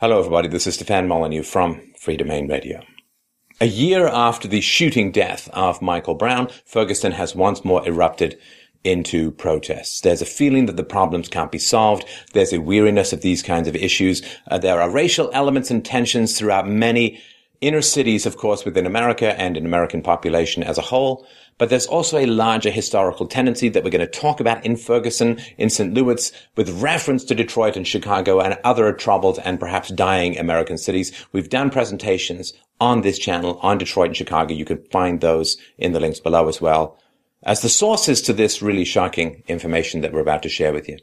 Hello, everybody. This is Stefan Molyneux from Free Domain Radio. A year after the shooting death of Michael Brown, Ferguson has once more erupted into protests. There's a feeling that the problems can't be solved. There's a weariness of these kinds of issues. Uh, there are racial elements and tensions throughout many inner cities, of course, within America and an American population as a whole. But there's also a larger historical tendency that we're going to talk about in Ferguson, in St. Louis, with reference to Detroit and Chicago and other troubled and perhaps dying American cities. We've done presentations on this channel on Detroit and Chicago. You can find those in the links below as well as the sources to this really shocking information that we're about to share with you.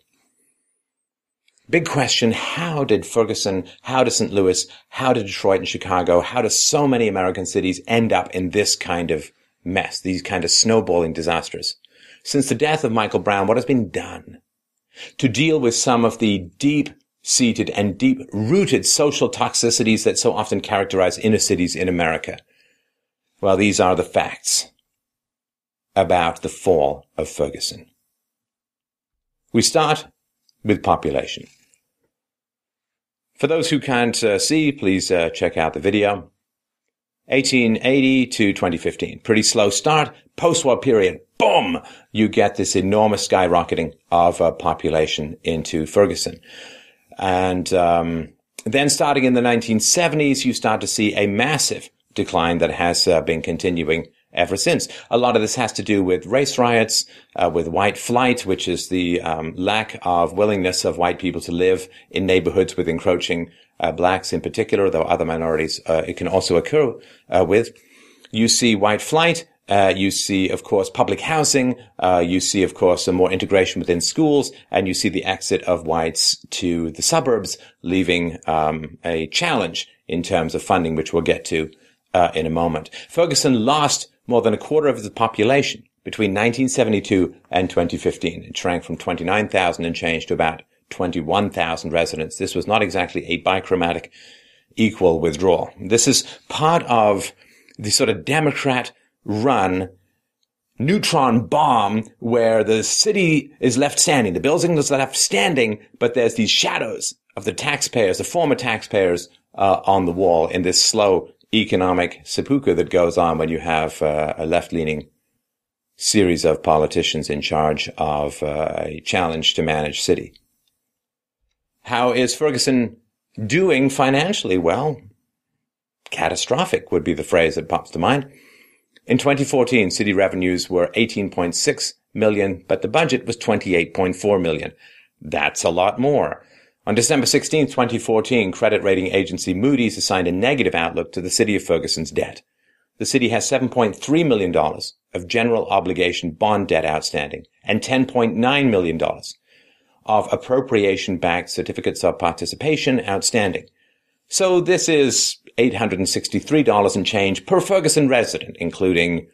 Big question. How did Ferguson, how did St. Louis, how did Detroit and Chicago, how do so many American cities end up in this kind of mess, these kind of snowballing disasters. Since the death of Michael Brown, what has been done to deal with some of the deep seated and deep rooted social toxicities that so often characterize inner cities in America? Well, these are the facts about the fall of Ferguson. We start with population. For those who can't uh, see, please uh, check out the video. 1880 to 2015. Pretty slow start. Post-war period. Boom! You get this enormous skyrocketing of uh, population into Ferguson. And um, then starting in the 1970s, you start to see a massive decline that has uh, been continuing ever since. A lot of this has to do with race riots, uh, with white flight, which is the um, lack of willingness of white people to live in neighborhoods with encroaching uh, blacks in particular, though other minorities uh, it can also occur uh, with. You see white flight. Uh, you see, of course, public housing. Uh, you see, of course, some more integration within schools, and you see the exit of whites to the suburbs, leaving um, a challenge in terms of funding, which we'll get to in a moment. Ferguson lost more than a quarter of its population between 1972 and 2015. It shrank from 29,000 and change to about 21,000 residents. This was not exactly a bichromatic equal withdrawal. This is part of the sort of Democrat run neutron bomb where the city is left standing, the building is left standing, but there's these shadows of the taxpayers, the former taxpayers, uh, on the wall in this slow economic seppuku that goes on when you have uh, a left-leaning series of politicians in charge of uh, a challenge to manage city. How is Ferguson doing financially? Well, catastrophic would be the phrase that pops to mind. In 2014, city revenues were 18.6 million, but the budget was 28.4 million. That's a lot more. On December 16, 2014, credit rating agency Moody's assigned a negative outlook to the city of Ferguson's debt. The city has $7.3 million of general obligation bond debt outstanding and $10.9 million of appropriation backed certificates of participation outstanding. So this is $863 and change per Ferguson resident, including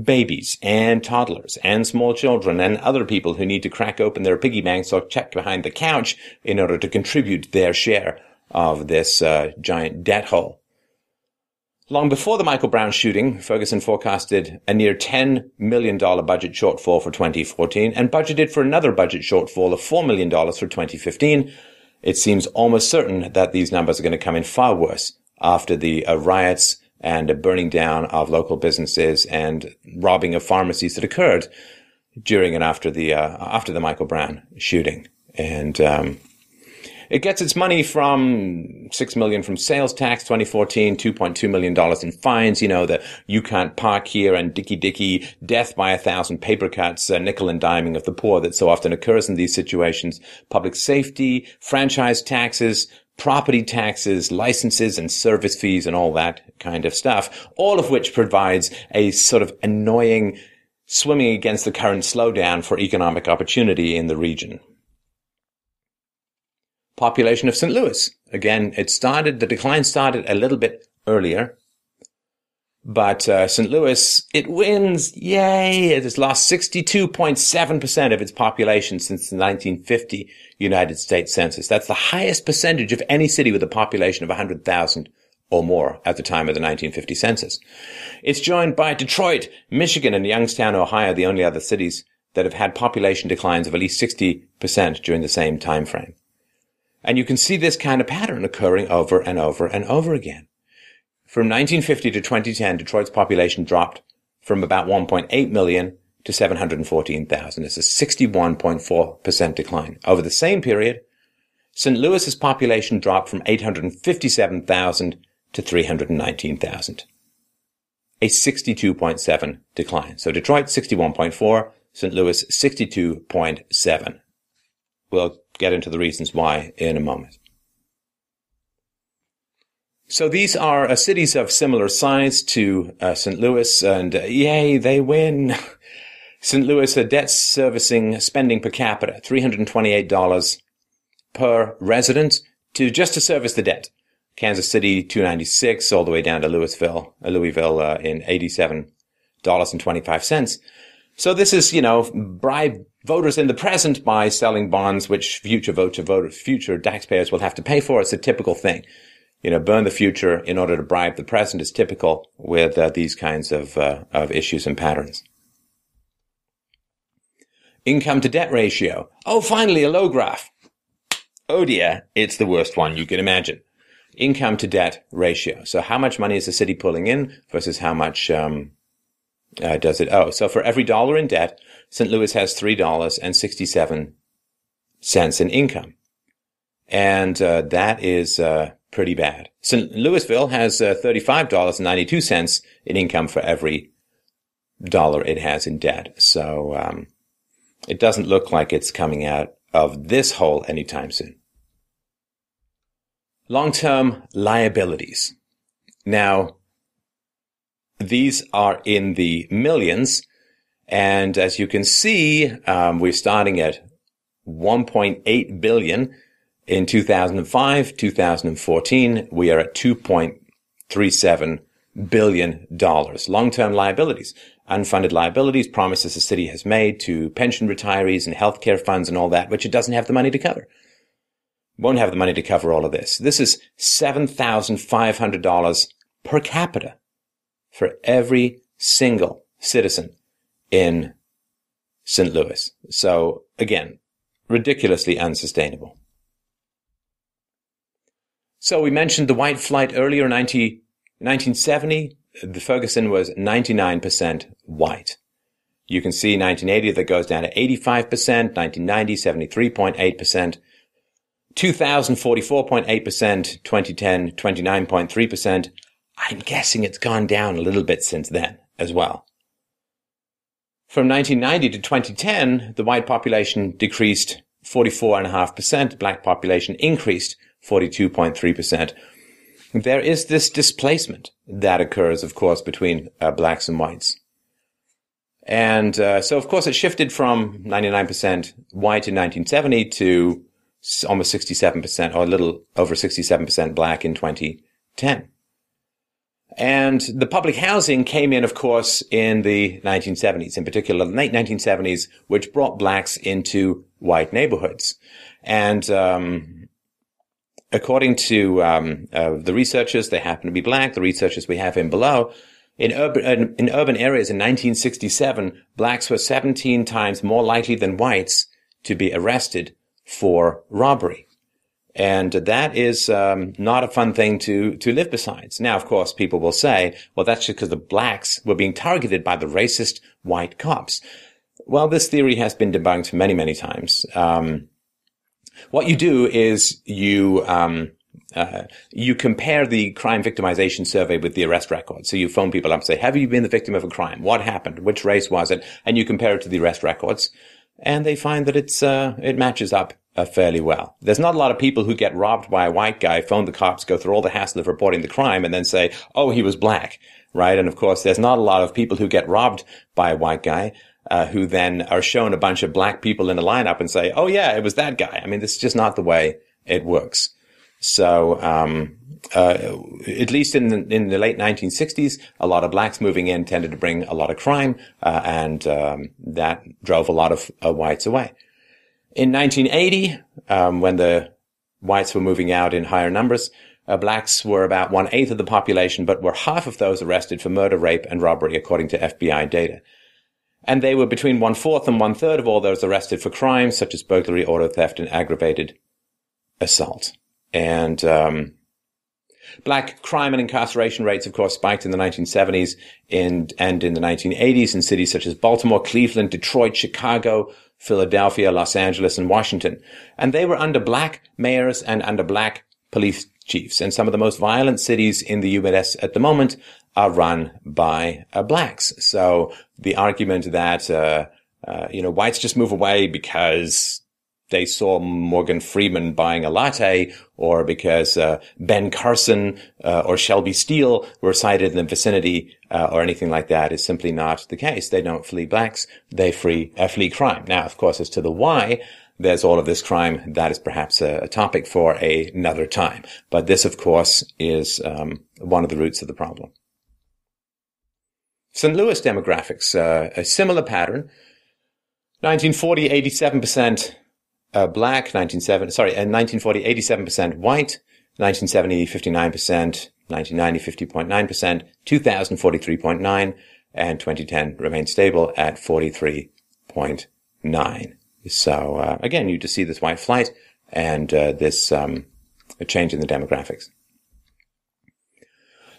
babies and toddlers and small children and other people who need to crack open their piggy banks or check behind the couch in order to contribute their share of this uh, giant debt hole. Long before the Michael Brown shooting, Ferguson forecasted a near $10 million budget shortfall for 2014 and budgeted for another budget shortfall of $4 million for 2015. It seems almost certain that these numbers are going to come in far worse after the uh, riots and a burning down of local businesses and robbing of pharmacies that occurred during and after the uh, after the Michael Brown shooting. And um, it gets its money from six million from sales tax 2014, 2.2 million dollars in fines. You know the you can't park here and dicky dicky death by a thousand paper cuts, uh, nickel and diming of the poor that so often occurs in these situations. Public safety, franchise taxes, property taxes, licenses and service fees and all that kind of stuff, all of which provides a sort of annoying swimming against the current slowdown for economic opportunity in the region population of St. Louis. Again, it started, the decline started a little bit earlier, but uh, St. Louis, it wins. Yay! It has lost 62.7% of its population since the 1950 United States Census. That's the highest percentage of any city with a population of 100,000 or more at the time of the 1950 census. It's joined by Detroit, Michigan, and Youngstown, Ohio, the only other cities that have had population declines of at least 60% during the same time frame. And you can see this kind of pattern occurring over and over and over again. From 1950 to 2010, Detroit's population dropped from about 1.8 million to 714,000. It's a 61.4% decline. Over the same period, St. Louis's population dropped from 857,000 to 319,000. A 62.7 decline. So Detroit 61.4, St. Louis 62.7. We'll get into the reasons why in a moment. So these are uh, cities of similar size to uh, St. Louis, and uh, yay, they win. St. Louis, a debt servicing spending per capita, $328 per resident to just to service the debt. Kansas City, 296 all the way down to Louisville, uh, Louisville uh, in $87.25. So this is, you know, bribe voters in the present by selling bonds, which future voter, future taxpayers will have to pay for. It's a typical thing. You know, burn the future in order to bribe the present is typical with uh, these kinds of, uh, of issues and patterns. Income to debt ratio. Oh, finally, a low graph. Oh dear, it's the worst one you can imagine. Income to debt ratio. So how much money is the city pulling in versus how much um, uh, does it owe? So for every dollar in debt, St. Louis has three dollars and sixty-seven cents in income, and uh, that is uh, pretty bad. St. Louisville has uh, thirty-five dollars and ninety-two cents in income for every dollar it has in debt. So um, it doesn't look like it's coming out of this hole anytime soon. Long-term liabilities. Now, these are in the millions. And as you can see, um, we're starting at 1.8 billion in 2005, 2014. We are at 2.37 billion dollars. Long-term liabilities, unfunded liabilities, promises the city has made to pension retirees and healthcare funds and all that, which it doesn't have the money to cover won't have the money to cover all of this. This is $7,500 per capita for every single citizen in St. Louis. So again, ridiculously unsustainable. So we mentioned the white flight earlier, 19, 1970. The Ferguson was 99% white. You can see 1980 that goes down to 85%, 1990, 73.8%, 2000, 44.8%, 2010, 29.3%. I'm guessing it's gone down a little bit since then as well. From 1990 to 2010, the white population decreased 44.5%, black population increased 42.3%. There is this displacement that occurs, of course, between uh, blacks and whites. And uh, so, of course, it shifted from 99% white in 1970 to almost 67% or a little over 67% black in 2010. And the public housing came in, of course, in the 1970s, in particular the late 1970s, which brought blacks into white neighborhoods. And um, according to um, uh, the researchers, they happen to be black. The researchers we have in below, in urban in urban areas in 1967, blacks were 17 times more likely than whites to be arrested for robbery. And that is um, not a fun thing to to live besides. Now, of course, people will say, "Well, that's just because the blacks were being targeted by the racist white cops." Well, this theory has been debunked many, many times. Um, what you do is you um, uh, you compare the crime victimization survey with the arrest record. So you phone people up and say, "Have you been the victim of a crime? What happened? Which race was it?" And you compare it to the arrest records and they find that it's uh, it matches up uh, fairly well. There's not a lot of people who get robbed by a white guy, phone the cops, go through all the hassle of reporting the crime, and then say, "Oh, he was black," right? And of course, there's not a lot of people who get robbed by a white guy. Uh, who then are shown a bunch of black people in a lineup and say, "Oh yeah, it was that guy." I mean, this is just not the way it works. So, um, uh, at least in the, in the late 1960s, a lot of blacks moving in tended to bring a lot of crime, uh, and um, that drove a lot of uh, whites away. In 1980, um, when the whites were moving out in higher numbers, uh, blacks were about one eighth of the population, but were half of those arrested for murder, rape, and robbery, according to FBI data. And they were between one fourth and one third of all those arrested for crimes such as burglary, auto theft, and aggravated assault. And um, black crime and incarceration rates, of course, spiked in the 1970s and, and in the 1980s in cities such as Baltimore, Cleveland, Detroit, Chicago, Philadelphia, Los Angeles, and Washington. And they were under black mayors and under black police chiefs. And some of the most violent cities in the U.S. at the moment are run by uh, blacks. So the argument that, uh, uh, you know, whites just move away because they saw Morgan Freeman buying a latte or because uh, Ben Carson uh, or Shelby Steele were sighted in the vicinity uh, or anything like that is simply not the case. They don't flee blacks. They free, flee crime. Now, of course, as to the why, there's all of this crime. That is perhaps a, a topic for a, another time. But this, of course, is um, one of the roots of the problem. St. Louis demographics, uh, a similar pattern. 1940, 87% uh, black, 1970, sorry, uh, 1940, 87% white, 1970, 59%, 1990, 50.9%, 2000, 43.9, and 2010 remained stable at 43.9. So, uh, again, you just see this white flight and, uh, this, um, a change in the demographics.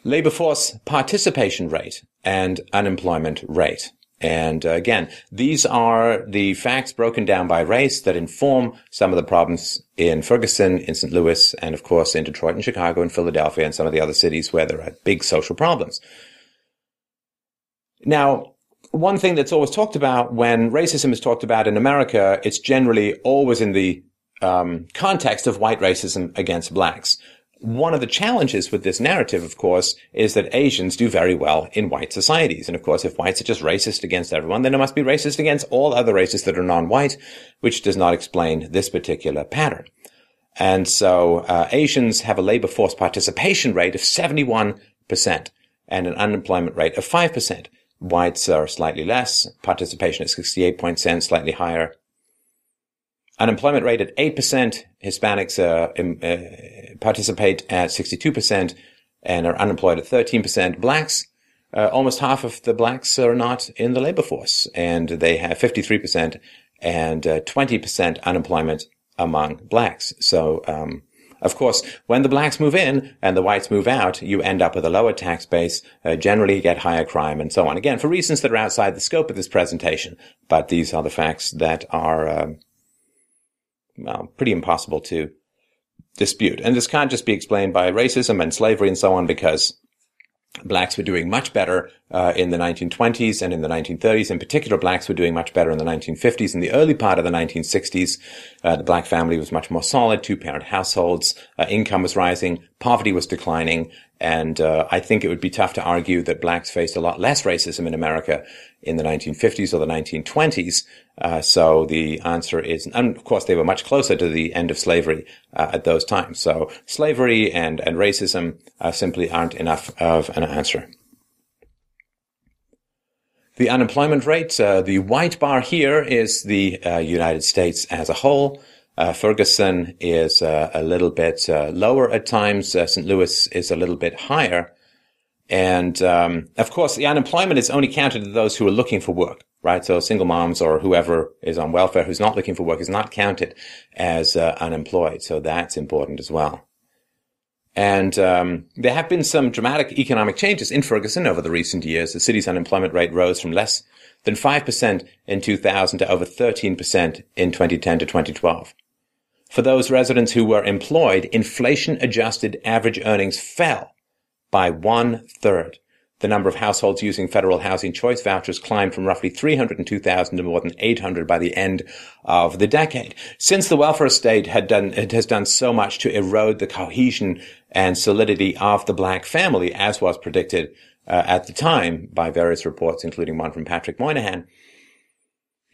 Labor force participation rate and unemployment rate. And uh, again, these are the facts broken down by race that inform some of the problems in Ferguson, in St. Louis, and of course in Detroit and Chicago and Philadelphia and some of the other cities where there are big social problems. Now, one thing that's always talked about when racism is talked about in America, it's generally always in the um, context of white racism against blacks one of the challenges with this narrative, of course, is that Asians do very well in white societies. And of course, if whites are just racist against everyone, then it must be racist against all other races that are non-white, which does not explain this particular pattern. And so uh, Asians have a labor force participation rate of 71% and an unemployment rate of 5%. Whites are slightly less. Participation at 68%, slightly higher. Unemployment rate at 8%. Hispanics uh, uh, participate at 62% and are unemployed at 13%. Blacks, uh, almost half of the blacks are not in the labor force and they have 53% and 20% uh, unemployment among blacks. So, um, of course, when the blacks move in and the whites move out, you end up with a lower tax base, uh, generally get higher crime and so on. Again, for reasons that are outside the scope of this presentation, but these are the facts that are, um, well, pretty impossible to dispute. And this can't just be explained by racism and slavery and so on because blacks were doing much better uh, in the 1920s and in the 1930s. In particular, blacks were doing much better in the 1950s. In the early part of the 1960s, uh, the black family was much more solid, two-parent households, uh, income was rising, poverty was declining, and uh, I think it would be tough to argue that blacks faced a lot less racism in America in the 1950s or the 1920s. Uh, so the answer is, and of course, they were much closer to the end of slavery uh, at those times. So slavery and and racism uh, simply aren't enough of an answer. The unemployment rate, uh, the white bar here is the uh, United States as a whole. Uh, Ferguson is uh, a little bit uh, lower at times. St. Louis is a little bit higher. And um, of course, the unemployment is only counted to those who are looking for work, right? So single moms or whoever is on welfare who's not looking for work is not counted as uh, unemployed. So that's important as well. And um, there have been some dramatic economic changes in Ferguson over the recent years. The city's unemployment rate rose from less than 5% in 2000 to over 13% in 2010 to 2012. For those residents who were employed, inflation adjusted average earnings fell by one third. The number of households using federal housing choice vouchers climbed from roughly 302,000 to more than 800 by the end of the decade. Since the welfare state had done, it has done so much to erode the cohesion and solidity of the black family, as was predicted uh, at the time by various reports, including one from Patrick Moynihan,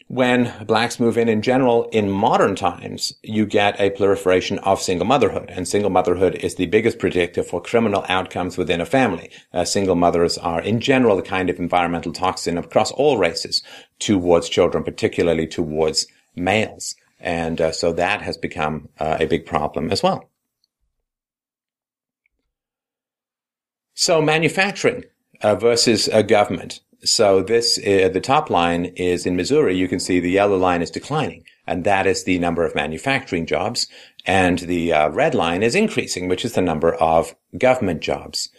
when blacks move in in general in modern times, you get a proliferation of single motherhood. And single motherhood is the biggest predictor for criminal outcomes within a family. Uh, single mothers are in general the kind of environmental toxin across all races towards children, particularly towards males. And uh, so that has become uh, a big problem as well. So manufacturing uh, versus government. So this, uh, the top line is in Missouri, you can see the yellow line is declining. And that is the number of manufacturing jobs. And the uh, red line is increasing, which is the number of government jobs.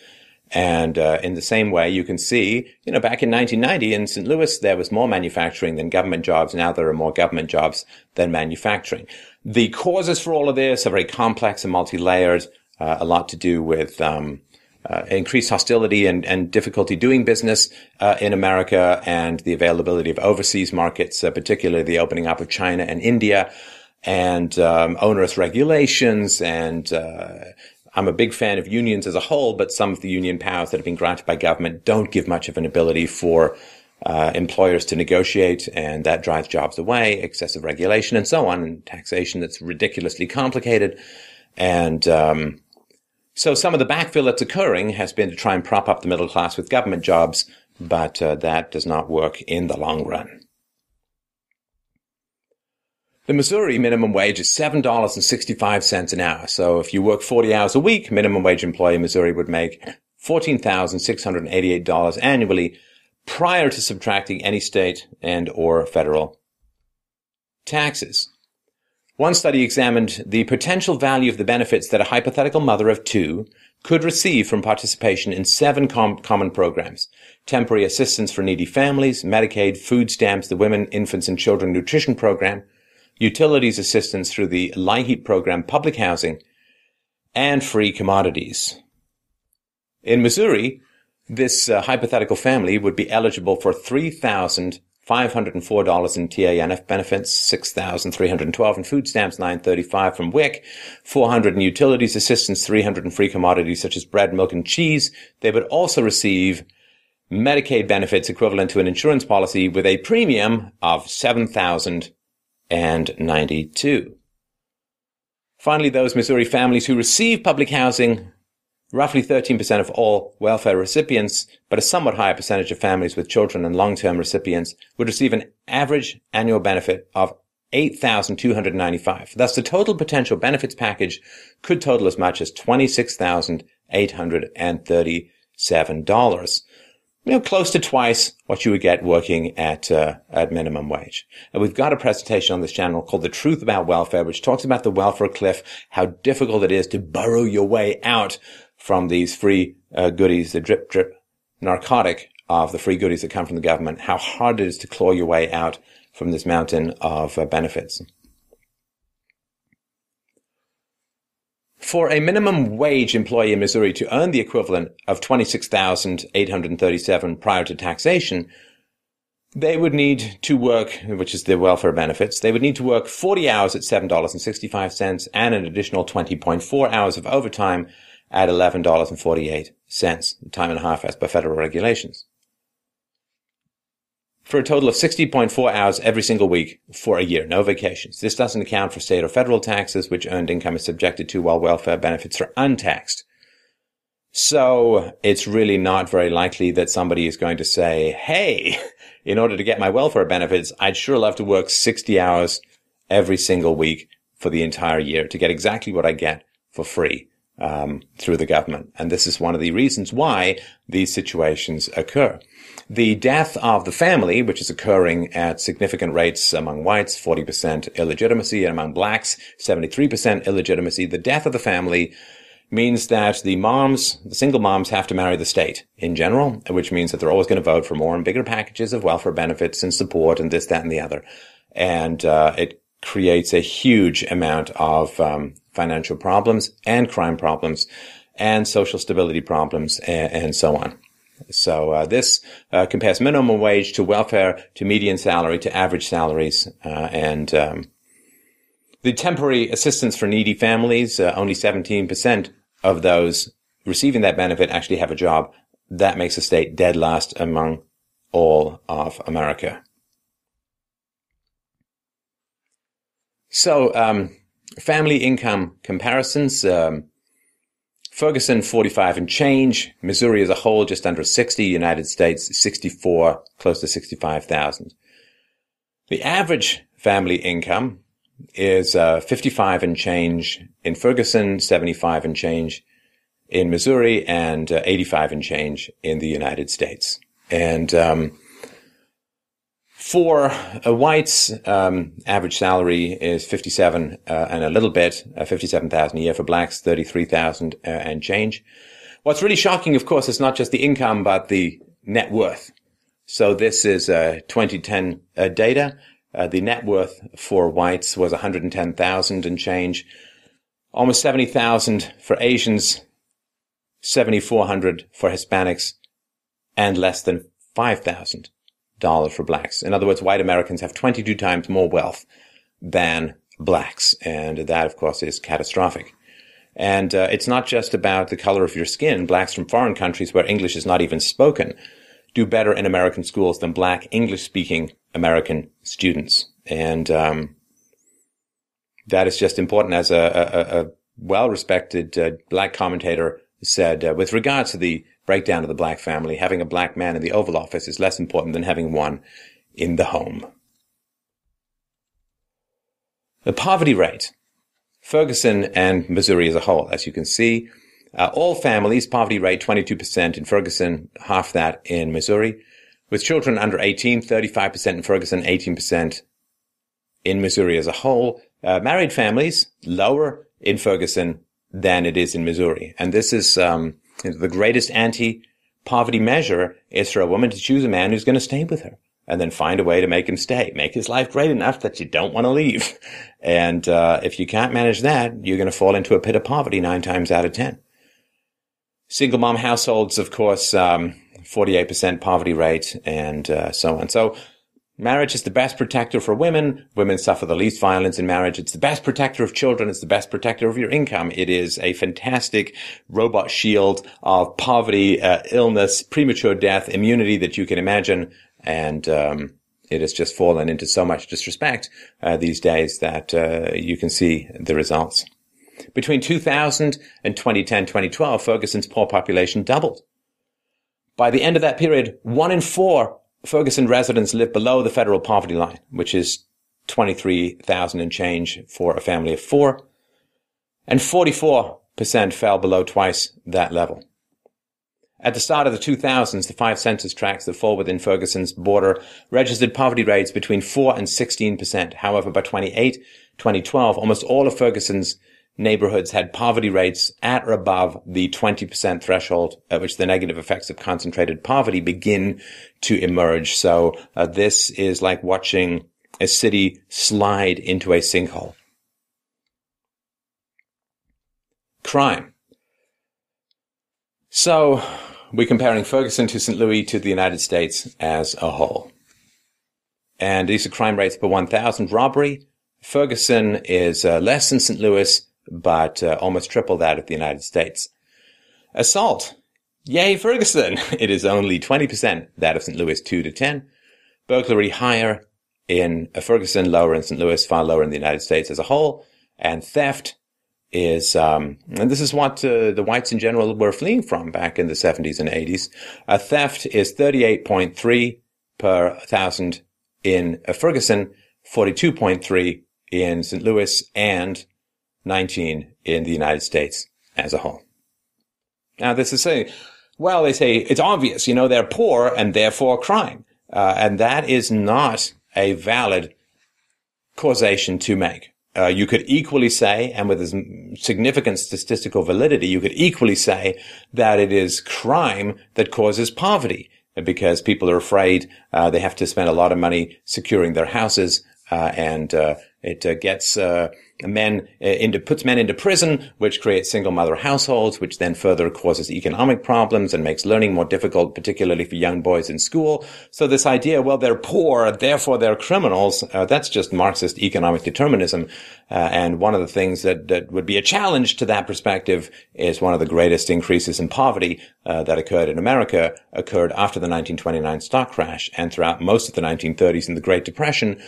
And uh, in the same way, you can see, you know, back in 1990 in St. Louis, there was more manufacturing than government jobs. Now there are more government jobs than manufacturing. The causes for all of this are very complex and multi-layered. Uh, a lot to do with um, uh, increased hostility and, and, difficulty doing business uh, in America and the availability of overseas markets, uh, particularly the opening up of China and India, and um, onerous regulations and uh, I'm a big fan of unions as a whole, but some of the union powers that have been granted by government don't give much of an ability for uh, employers to negotiate, and that drives jobs away, excessive regulation, and so on, and taxation that's ridiculously complicated. And um, so some of the backfill that's occurring has been to try and prop up the middle class with government jobs, but uh, that does not work in the long run. The Missouri minimum wage is $7.65 an hour. So if you work 40 hours a week, minimum wage employee in Missouri would make $14,688 annually prior to subtracting any state and or federal taxes. One study examined the potential value of the benefits that a hypothetical mother of two could receive from participation in seven com- common programs. Temporary assistance for needy families, Medicaid, food stamps, the Women, Infants and Children Nutrition Program, utilities assistance through the LIHEAP program, public housing, and free commodities. In Missouri, this uh, hypothetical family would be eligible for $3,504 in TANF benefits, 6,312 in food stamps, 935 from WIC, 400 in utilities assistance, 300 in free commodities such as bread, milk, and cheese. They would also receive Medicaid benefits equivalent to an insurance policy with a premium of 7,000 and 92. Finally, those Missouri families who receive public housing, roughly 13% of all welfare recipients, but a somewhat higher percentage of families with children and long-term recipients would receive an average annual benefit of 8,295. Thus, the total potential benefits package could total as much as $26,837 you know, close to twice what you would get working at uh, at minimum wage. And we've got a presentation on this channel called "The Truth About Welfare," which talks about the welfare cliff, how difficult it is to burrow your way out from these free uh, goodies, the drip drip narcotic of the free goodies that come from the government. How hard it is to claw your way out from this mountain of uh, benefits. For a minimum wage employee in Missouri to earn the equivalent of 26,837 prior to taxation, they would need to work, which is the welfare benefits, they would need to work 40 hours at $7.65 and an additional 20.4 hours of overtime at $11.48, time and a half as per federal regulations for a total of 60.4 hours every single week for a year, no vacations. This doesn't account for state or federal taxes, which earned income is subjected to while welfare benefits are untaxed. So it's really not very likely that somebody is going to say, Hey, in order to get my welfare benefits, I'd sure love to work 60 hours every single week for the entire year to get exactly what I get for free. Um, through the government. And this is one of the reasons why these situations occur. The death of the family, which is occurring at significant rates among whites, 40% illegitimacy, and among blacks, 73% illegitimacy. The death of the family means that the moms, the single moms have to marry the state in general, which means that they're always going to vote for more and bigger packages of welfare benefits and support and this, that, and the other. And, uh, it creates a huge amount of, um, financial problems and crime problems and social stability problems and, and so on. So uh, this uh, compares minimum wage to welfare, to median salary, to average salaries, uh, and um, the temporary assistance for needy families. Uh, only 17% of those receiving that benefit actually have a job. That makes the state dead last among all of America. So, um, family income comparisons. Um, Ferguson, 45 and change. Missouri as a whole, just under 60. United States, 64, close to 65,000. The average family income is uh, 55 and change in Ferguson, 75 and change in Missouri, and uh, 85 and change in the United States. And um, For uh, whites, um, average salary is 57 uh, and a little bit, uh, 57,000 a year. For blacks, 33,000 uh, and change. What's really shocking, of course, is not just the income, but the net worth. So this is uh, 2010 uh, data. the net worth for whites was 110,000 and change. Almost 70,000 for Asians, 7,400 for Hispanics, and less than 5,000 dollars for blacks. In other words, white Americans have 22 times more wealth than blacks. And that, of course, is catastrophic. And uh, it's not just about the color of your skin. Blacks from foreign countries where English is not even spoken do better in American schools than black English speaking American students. And um, that is just important as a, a, a well respected uh, black commentator said uh, with regards to the breakdown of the black family, having a black man in the Oval Office is less important than having one in the home. The poverty rate. Ferguson and Missouri as a whole, as you can see, uh, all families, poverty rate 22% in Ferguson, half that in Missouri. With children under 18, 35% in Ferguson, 18% in Missouri as a whole. Uh, married families, lower in Ferguson than it is in Missouri. And this is um, the greatest anti-poverty measure is for a woman to choose a man who's going to stay with her and then find a way to make him stay, make his life great enough that you don't want to leave. And uh, if you can't manage that, you're going to fall into a pit of poverty nine times out of ten. Single mom households, of course, um, 48% poverty rate and uh, so on. So Marriage is the best protector for women. Women suffer the least violence in marriage. It's the best protector of children. It's the best protector of your income. It is a fantastic robot shield of poverty, uh, illness, premature death, immunity that you can imagine. And, um, it has just fallen into so much disrespect uh, these days that uh, you can see the results. Between 2000 and 2010, 2012, Ferguson's poor population doubled. By the end of that period, one in four Ferguson residents live below the federal poverty line, which is 23,000 and change for a family of four, and 44% fell below twice that level. At the start of the 2000s, the five census tracts that fall within Ferguson's border registered poverty rates between 4 and 16%. However, by 28, 2012, almost all of Ferguson's neighborhoods had poverty rates at or above the 20% threshold at which the negative effects of concentrated poverty begin to emerge. So uh, this is like watching a city slide into a sinkhole. Crime. So we're comparing Ferguson to St. Louis to the United States as a whole. And these are crime rates per 1,000 robbery. Ferguson is uh, less than St. Louis but uh, almost triple that of the United States. Assault. Yay, Ferguson! It is only 20% that of St. Louis, 2 to 10. Burglary higher in Ferguson, lower in St. Louis, far lower in the United States as a whole. And theft is, um, and this is what uh, the whites in general were fleeing from back in the 70s and 80s. Uh, theft is 38.3 per thousand in Ferguson, 42.3 in St. Louis, and 19 in the United States as a whole. Now, this is saying, well, they say it's obvious, you know, they're poor and therefore crime. Uh, and that is not a valid causation to make. Uh, you could equally say, and with as significant statistical validity, you could equally say that it is crime that causes poverty because people are afraid uh, they have to spend a lot of money securing their houses, uh, and uh, it uh, gets men into puts men into prison, which creates single mother households, which then further causes economic problems and makes learning more difficult, particularly for young boys in school. So this idea, well, they're poor, therefore they're criminals, uh, that's just Marxist economic determinism. Uh, and one of the things that, that would be a challenge to that perspective is one of the greatest increases in poverty uh, that occurred in America occurred after the 1929 stock crash and throughout most of the 1930s and the Great Depression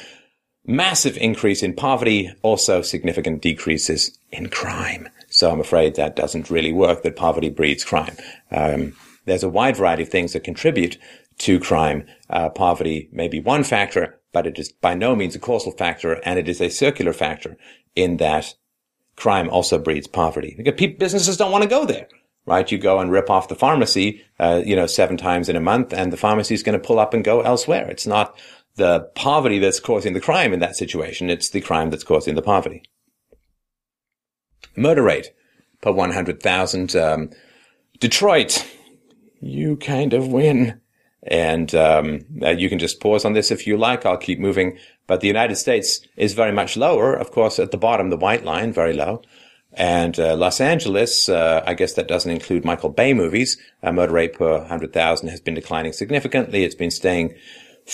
massive increase in poverty, also significant decreases in crime. So I'm afraid that doesn't really work, that poverty breeds crime. Um, there's a wide variety of things that contribute to crime. Uh, poverty may be one factor, but it is by no means a causal factor, and it is a circular factor in that crime also breeds poverty. Because people, businesses don't want to go there, right? You go and rip off the pharmacy, uh, you know, seven times in a month, and the pharmacy is going to pull up and go elsewhere. It's not the poverty that's causing the crime in that situation. It's the crime that's causing the poverty. Murder rate per 100,000. Um, Detroit, you kind of win. And um, uh, you can just pause on this if you like. I'll keep moving. But the United States is very much lower. Of course, at the bottom, the white line, very low. And uh, Los Angeles, uh, I guess that doesn't include Michael Bay movies. Uh, murder rate per 100,000 has been declining significantly. It's been staying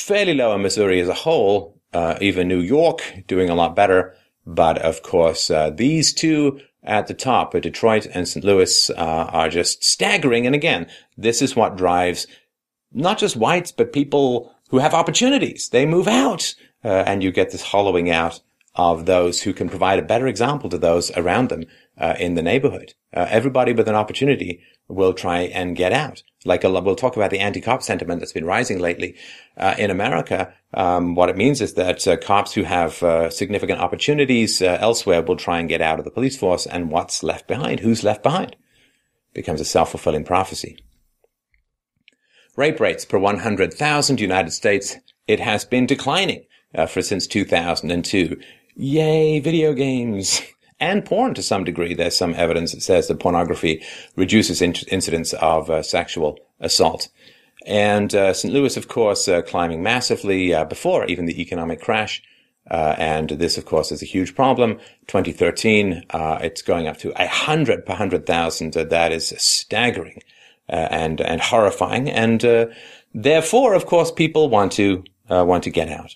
fairly low in Missouri as a whole. Uh, even New York doing a lot better. But of course, uh, these two at the top, Detroit and St. Louis, uh, are just staggering. And again, this is what drives not just whites, but people who have opportunities. They move out, and you get this hollowing out of those who can provide a better example to those around them uh, in the neighborhood. Uh, everybody with an opportunity will try and get out. Like a, we'll talk about the anti-cop sentiment that's been rising lately uh, in America. Um, what it means is that uh, cops who have uh, significant opportunities uh, elsewhere will try and get out of the police force, and what's left behind? Who's left behind? Becomes a self-fulfilling prophecy. Rape rates per 100,000 United States. It has been declining for since 2002 yay, video games. And porn to some degree. There's some evidence that says that pornography reduces in- incidents of uh, sexual assault. And uh, St. Louis, of course, uh, climbing massively uh, before even the economic crash. Uh, and this, of course, is a huge problem. 2013, uh, it's going up to a hundred per hundred thousand. that is staggering and and horrifying. And therefore, of course, people want to want to get out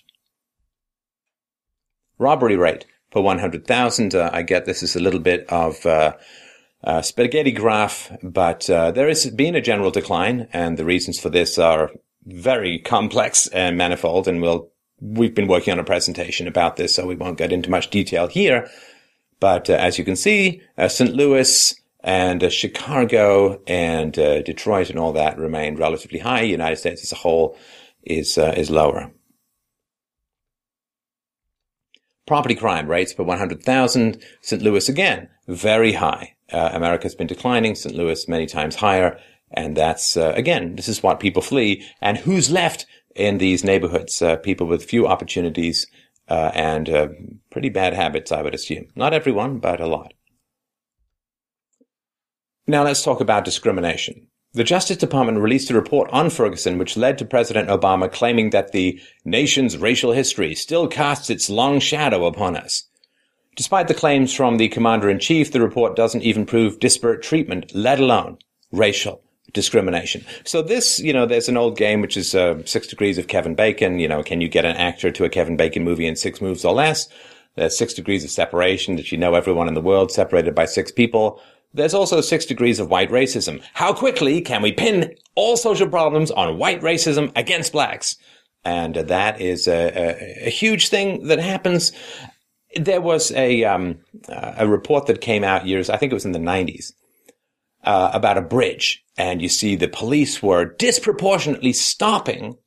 robbery rate per 100,000. Uh, I get this is a little bit of uh, uh, spaghetti graph, but uh, there has been a general decline, and the reasons for this are very complex and manifold, and we'll we've been working on a presentation about this, so we won't get into much detail here. But uh, as you can see, St. Louis and Chicago and Detroit and all that remain relatively high. United States as a whole is is lower. Property crime rates per 100,000. St. Louis again, very high. Uh, America's been declining. St. Louis many times higher. And that's, uh, again, this is what people flee. And who's left in these neighborhoods? Uh, people with few opportunities, uh, and uh, pretty bad habits, I would assume. Not everyone, but a lot. Now let's talk about discrimination. The Justice Department released a report on Ferguson which led to President Obama claiming that the nation's racial history still casts its long shadow upon us. Despite the claims from the commander in chief, the report doesn't even prove disparate treatment, let alone racial discrimination. So this, you know, there's an old game which is uh, Six Degrees of Kevin Bacon. You know, can you get an actor to a Kevin Bacon movie in six moves or less? There's six degrees of separation that you know everyone in the world separated by six people. There's also six degrees of white racism. How quickly can we pin all social problems on white racism against blacks? And that is a, a, a huge thing that happens. There was a, um, a report that came out years, I think it was in the 90s, uh, about a bridge. And you see the police were disproportionately stopping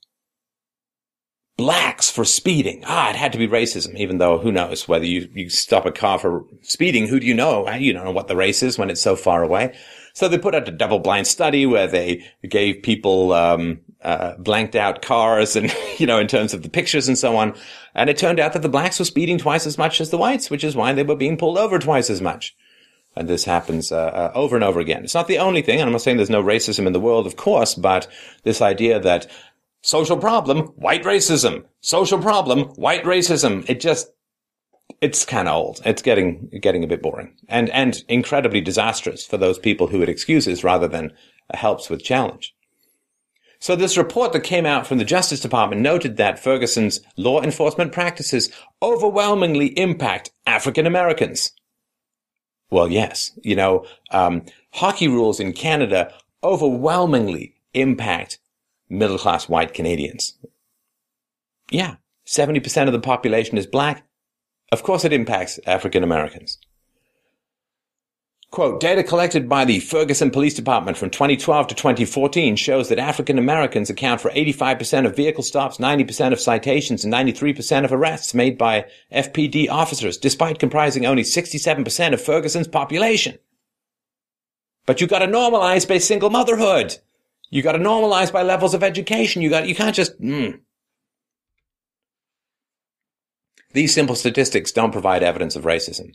blacks for speeding. Ah, it had to be racism, even though who knows whether you, you stop a car for speeding. Who do you know? You don't know what the race is when it's so far away. So they put out a double blind study where they gave people, um, uh, blanked out cars and, you know, in terms of the pictures and so on. And it turned out that the blacks were speeding twice as much as the whites, which is why they were being pulled over twice as much. And this happens uh, uh, over and over again. It's not the only thing, and I'm not saying there's no racism in the world, of course, but this idea that Social problem, white racism. Social problem, white racism. It just, it's kind of old. It's getting, getting a bit boring and, and incredibly disastrous for those people who it excuses rather than helps with challenge. So this report that came out from the Justice Department noted that Ferguson's law enforcement practices overwhelmingly impact African Americans. Well, yes, you know, um, hockey rules in Canada overwhelmingly impact middle class white Canadians. Yeah, 70% of the population is black. Of course it impacts African Americans. Quote, data collected by the Ferguson Police Department from 2012 to 2014 shows that African Americans account for 85% of vehicle stops, 90% of citations, and 93% of arrests made by FPD officers, despite comprising only 67% of Ferguson's population. But you gotta normalize by single motherhood. You got to normalize by levels of education. You got, you can't just, mm. These simple statistics don't provide evidence of racism,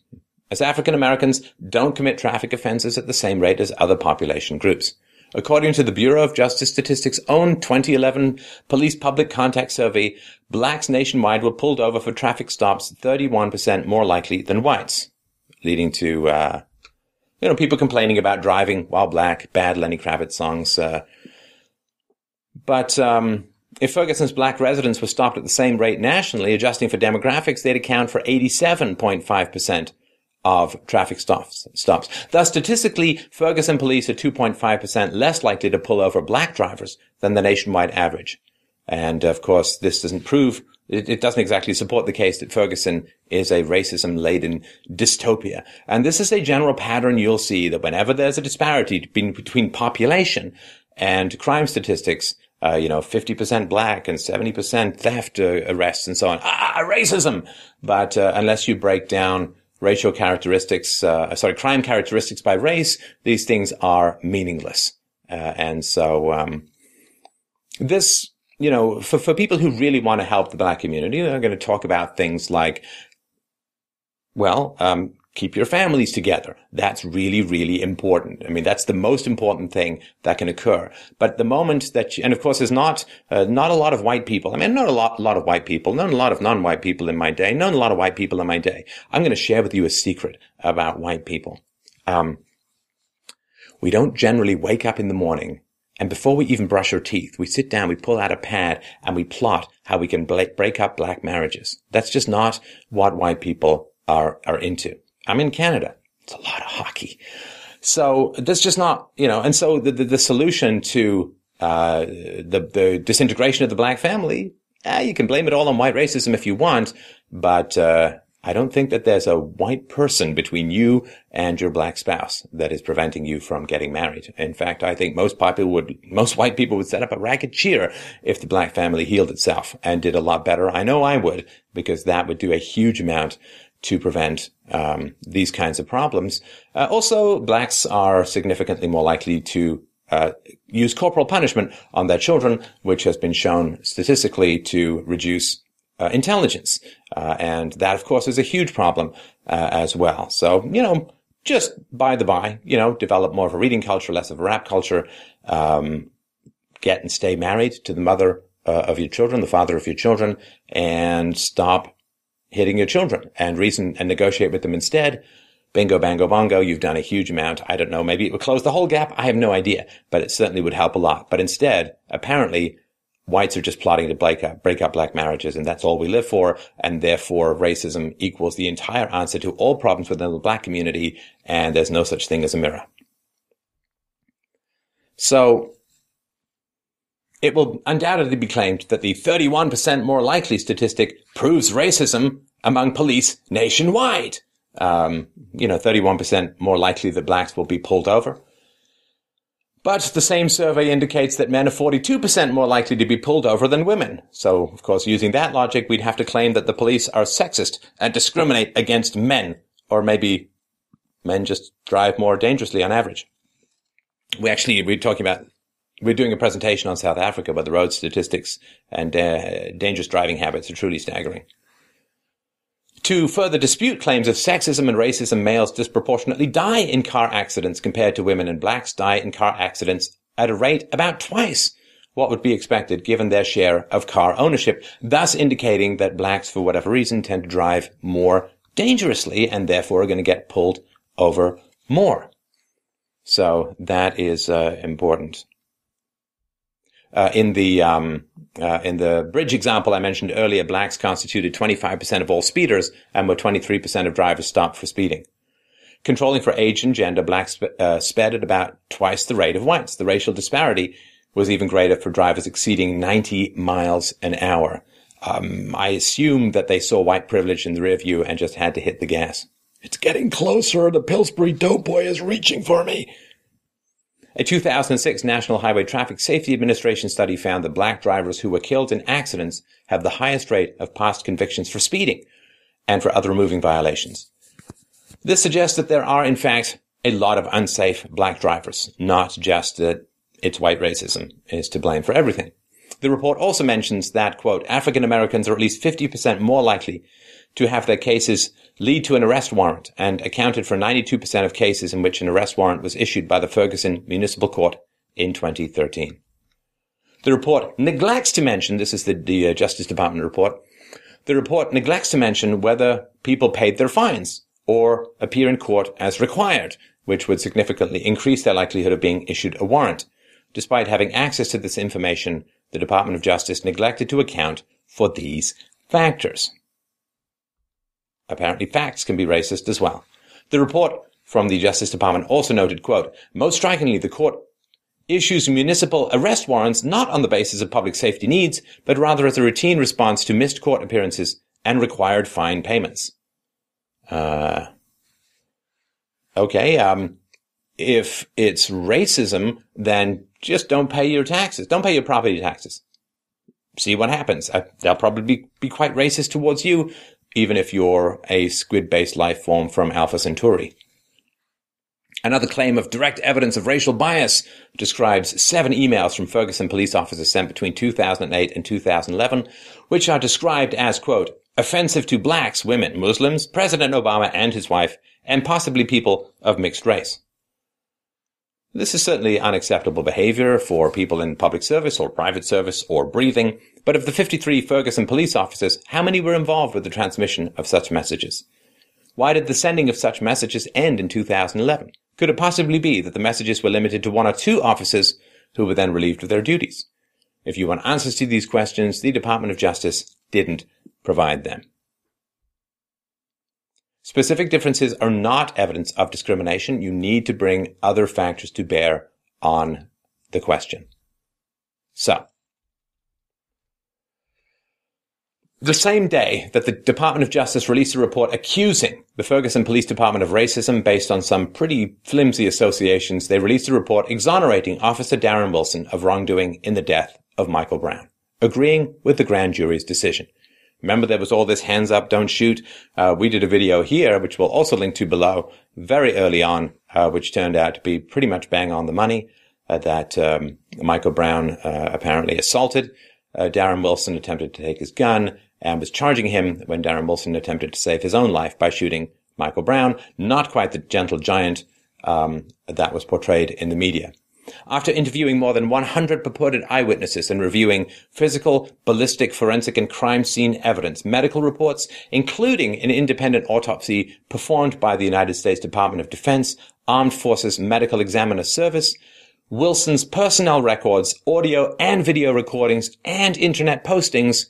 as African Americans don't commit traffic offenses at the same rate as other population groups. According to the Bureau of Justice Statistics' own 2011 police public contact survey, blacks nationwide were pulled over for traffic stops 31% more likely than whites, leading to, uh, you know, people complaining about driving while black, bad Lenny Kravitz songs. Uh, but um, if Ferguson's black residents were stopped at the same rate nationally, adjusting for demographics, they'd account for 87.5% of traffic stops. stops. Thus, statistically, Ferguson police are 2.5% less likely to pull over black drivers than the nationwide average. And of course, this doesn't prove, it, it doesn't exactly support the case that Ferguson is a racism-laden dystopia. And this is a general pattern you'll see that whenever there's a disparity between population and crime statistics, uh, you know, 50% black and 70% theft uh, arrests and so on. Ah, racism! But uh, unless you break down racial characteristics, uh, sorry, crime characteristics by race, these things are meaningless. Uh, and so, um, this, you know, for, for people who really want to help the black community, they're going to talk about things like, well, um, keep your families together. That's really, really important. I mean, that's the most important thing that can occur. But the moment that, you, and of course, there's not, uh, not a lot of white people. I mean, not a lot, a lot of white people, not a lot of non-white people in my day, not a lot of white people in my day. I'm going to share with you a secret about white people. Um, we don't generally wake up in the morning and before we even brush our teeth, we sit down, we pull out a pad and we plot how we can break up black marriages. That's just not what white people are, are into. I'm in Canada. It's a lot of hockey. So that's just not, you know, and so the, the, the solution to, uh, the, the disintegration of the black family, eh, you can blame it all on white racism if you want, but, uh, I don't think that there's a white person between you and your black spouse that is preventing you from getting married. In fact, I think most people would, most white people would set up a ragged cheer if the black family healed itself and did a lot better. I know I would because that would do a huge amount to prevent um, these kinds of problems. Uh, also, blacks are significantly more likely to uh, use corporal punishment on their children, which has been shown statistically to reduce uh, intelligence. Uh, and that, of course, is a huge problem uh, as well. So, you know, just by the by, you know, develop more of a reading culture, less of a rap culture, um, get and stay married to the mother uh, of your children, the father of your children, and stop hitting your children and reason and negotiate with them instead. Bingo, bango, bongo. You've done a huge amount. I don't know. Maybe it would close the whole gap. I have no idea, but it certainly would help a lot. But instead, apparently, whites are just plotting to break up, break up black marriages, and that's all we live for. And therefore, racism equals the entire answer to all problems within the black community, and there's no such thing as a mirror. So, it will undoubtedly be claimed that the 31% more likely statistic proves racism among police nationwide. Um, you know, 31% more likely that blacks will be pulled over. But the same survey indicates that men are 42% more likely to be pulled over than women. So, of course, using that logic, we'd have to claim that the police are sexist and discriminate against men. Or maybe men just drive more dangerously on average. We actually, we're talking about we're doing a presentation on South Africa, but the road statistics and uh, dangerous driving habits are truly staggering. To further dispute claims of sexism and racism, males disproportionately die in car accidents compared to women, and blacks die in car accidents at a rate about twice what would be expected given their share of car ownership, thus indicating that blacks, for whatever reason, tend to drive more dangerously and therefore are going to get pulled over more. So that is uh, important. Uh, in the um, uh, in the bridge example I mentioned earlier, blacks constituted 25% of all speeders and were 23% of drivers stopped for speeding. Controlling for age and gender, blacks uh, sped at about twice the rate of whites. The racial disparity was even greater for drivers exceeding 90 miles an hour. Um, I assume that they saw white privilege in the rear view and just had to hit the gas. It's getting closer. The Pillsbury Doughboy is reaching for me. A 2006 National Highway Traffic Safety Administration study found that black drivers who were killed in accidents have the highest rate of past convictions for speeding and for other moving violations. This suggests that there are, in fact, a lot of unsafe black drivers, not just that it's white racism is to blame for everything. The report also mentions that, quote, African Americans are at least 50% more likely to have their cases lead to an arrest warrant and accounted for 92% of cases in which an arrest warrant was issued by the Ferguson Municipal Court in 2013. The report neglects to mention, this is the, the uh, Justice Department report, the report neglects to mention whether people paid their fines or appear in court as required, which would significantly increase their likelihood of being issued a warrant. Despite having access to this information, the Department of Justice neglected to account for these factors. Apparently facts can be racist as well. The report from the Justice Department also noted, quote, most strikingly, the court issues municipal arrest warrants not on the basis of public safety needs, but rather as a routine response to missed court appearances and required fine payments. Uh, okay, um, if it's racism, then just don't pay your taxes. Don't pay your property taxes. See what happens. Uh, they'll probably be, be quite racist towards you, even if you're a squid-based life form from Alpha Centauri. Another claim of direct evidence of racial bias describes seven emails from Ferguson police officers sent between 2008 and 2011, which are described as, quote, offensive to blacks, women, Muslims, President Obama and his wife, and possibly people of mixed race. This is certainly unacceptable behavior for people in public service or private service or breathing, but of the 53 Ferguson police officers, how many were involved with the transmission of such messages? Why did the sending of such messages end in 2011? Could it possibly be that the messages were limited to one or two officers who were then relieved of their duties? If you want answers to these questions, the Department of Justice didn't provide them. Specific differences are not evidence of discrimination. You need to bring other factors to bear on the question. So, the same day that the Department of Justice released a report accusing the Ferguson Police Department of racism based on some pretty flimsy associations, they released a report exonerating Officer Darren Wilson of wrongdoing in the death of Michael Brown, agreeing with the grand jury's decision. Remember, there was all this hands up, don't shoot. Uh, we did a video here, which we'll also link to below, very early on, uh, which turned out to be pretty much bang on the money. Uh, that um, Michael Brown uh, apparently assaulted. Uh, Darren Wilson attempted to take his gun and was charging him when Darren Wilson attempted to save his own life by shooting Michael Brown. Not quite the gentle giant um, that was portrayed in the media. After interviewing more than 100 purported eyewitnesses and reviewing physical, ballistic, forensic, and crime scene evidence, medical reports, including an independent autopsy performed by the United States Department of Defense Armed Forces Medical Examiner Service, Wilson's personnel records, audio and video recordings, and internet postings,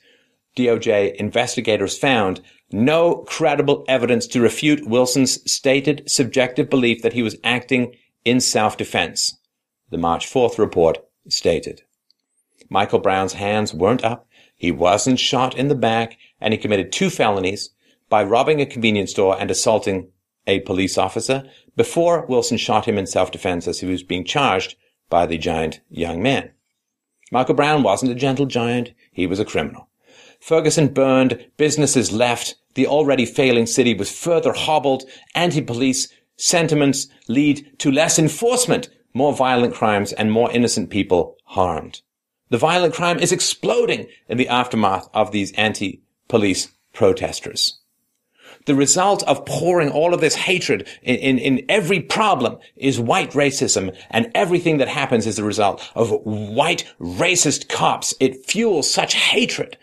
DOJ investigators found no credible evidence to refute Wilson's stated subjective belief that he was acting in self-defense the March 4th report stated. Michael Brown's hands weren't up, he wasn't shot in the back, and he committed two felonies by robbing a convenience store and assaulting a police officer before Wilson shot him in self-defense as he was being charged by the giant young man. Michael Brown wasn't a gentle giant, he was a criminal. Ferguson burned, businesses left, the already failing city was further hobbled, anti-police sentiments lead to less enforcement more violent crimes and more innocent people harmed. The violent crime is exploding in the aftermath of these anti-police protesters. The result of pouring all of this hatred in, in, in, every problem is white racism, and everything that happens is the result of white racist cops. It fuels such hatred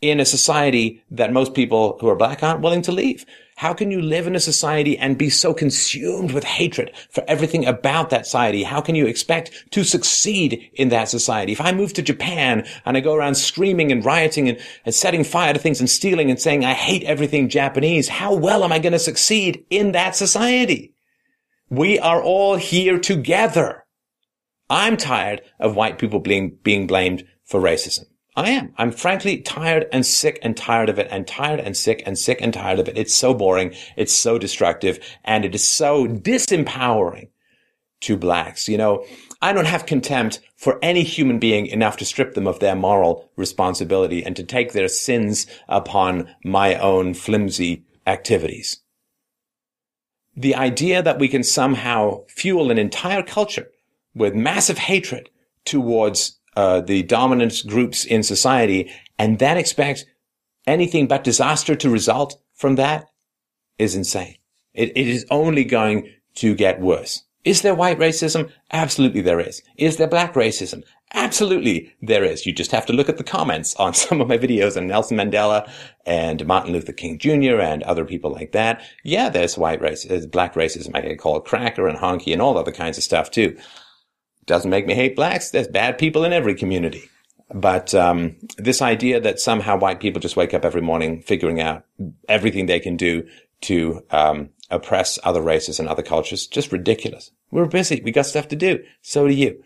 in a society that most people who are black aren't willing to leave. How can you live in a society and be so consumed with hatred for everything about that society? How can you expect to succeed in that society? If I move to Japan and I go around screaming and rioting and, and setting fire to things and stealing and saying I hate everything Japanese, how well am I going to succeed in that society? We are all here together. I'm tired of white people being, being blamed for racism. I am. I'm frankly tired and sick and tired of it and tired and sick and sick and tired of it. It's so boring. It's so destructive and it is so disempowering to blacks. You know, I don't have contempt for any human being enough to strip them of their moral responsibility and to take their sins upon my own flimsy activities. The idea that we can somehow fuel an entire culture with massive hatred towards uh, the dominant groups in society and then expect anything but disaster to result from that is insane. It, it is only going to get worse. Is there white racism? Absolutely there is. Is there black racism? Absolutely there is. You just have to look at the comments on some of my videos on Nelson Mandela and Martin Luther King Jr. and other people like that. Yeah, there's white race, there's black racism. I get called cracker and honky and all other kinds of stuff too. Doesn't make me hate blacks. There's bad people in every community. But um, this idea that somehow white people just wake up every morning figuring out everything they can do to um, oppress other races and other cultures. Just ridiculous. We're busy. We got stuff to do. So do you.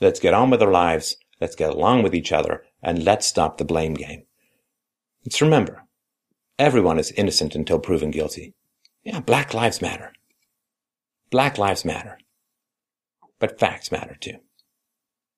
Let's get on with our lives. Let's get along with each other and let's stop the blame game. Let's remember, everyone is innocent until proven guilty. Yeah, black lives matter. Black lives matter. But facts matter too.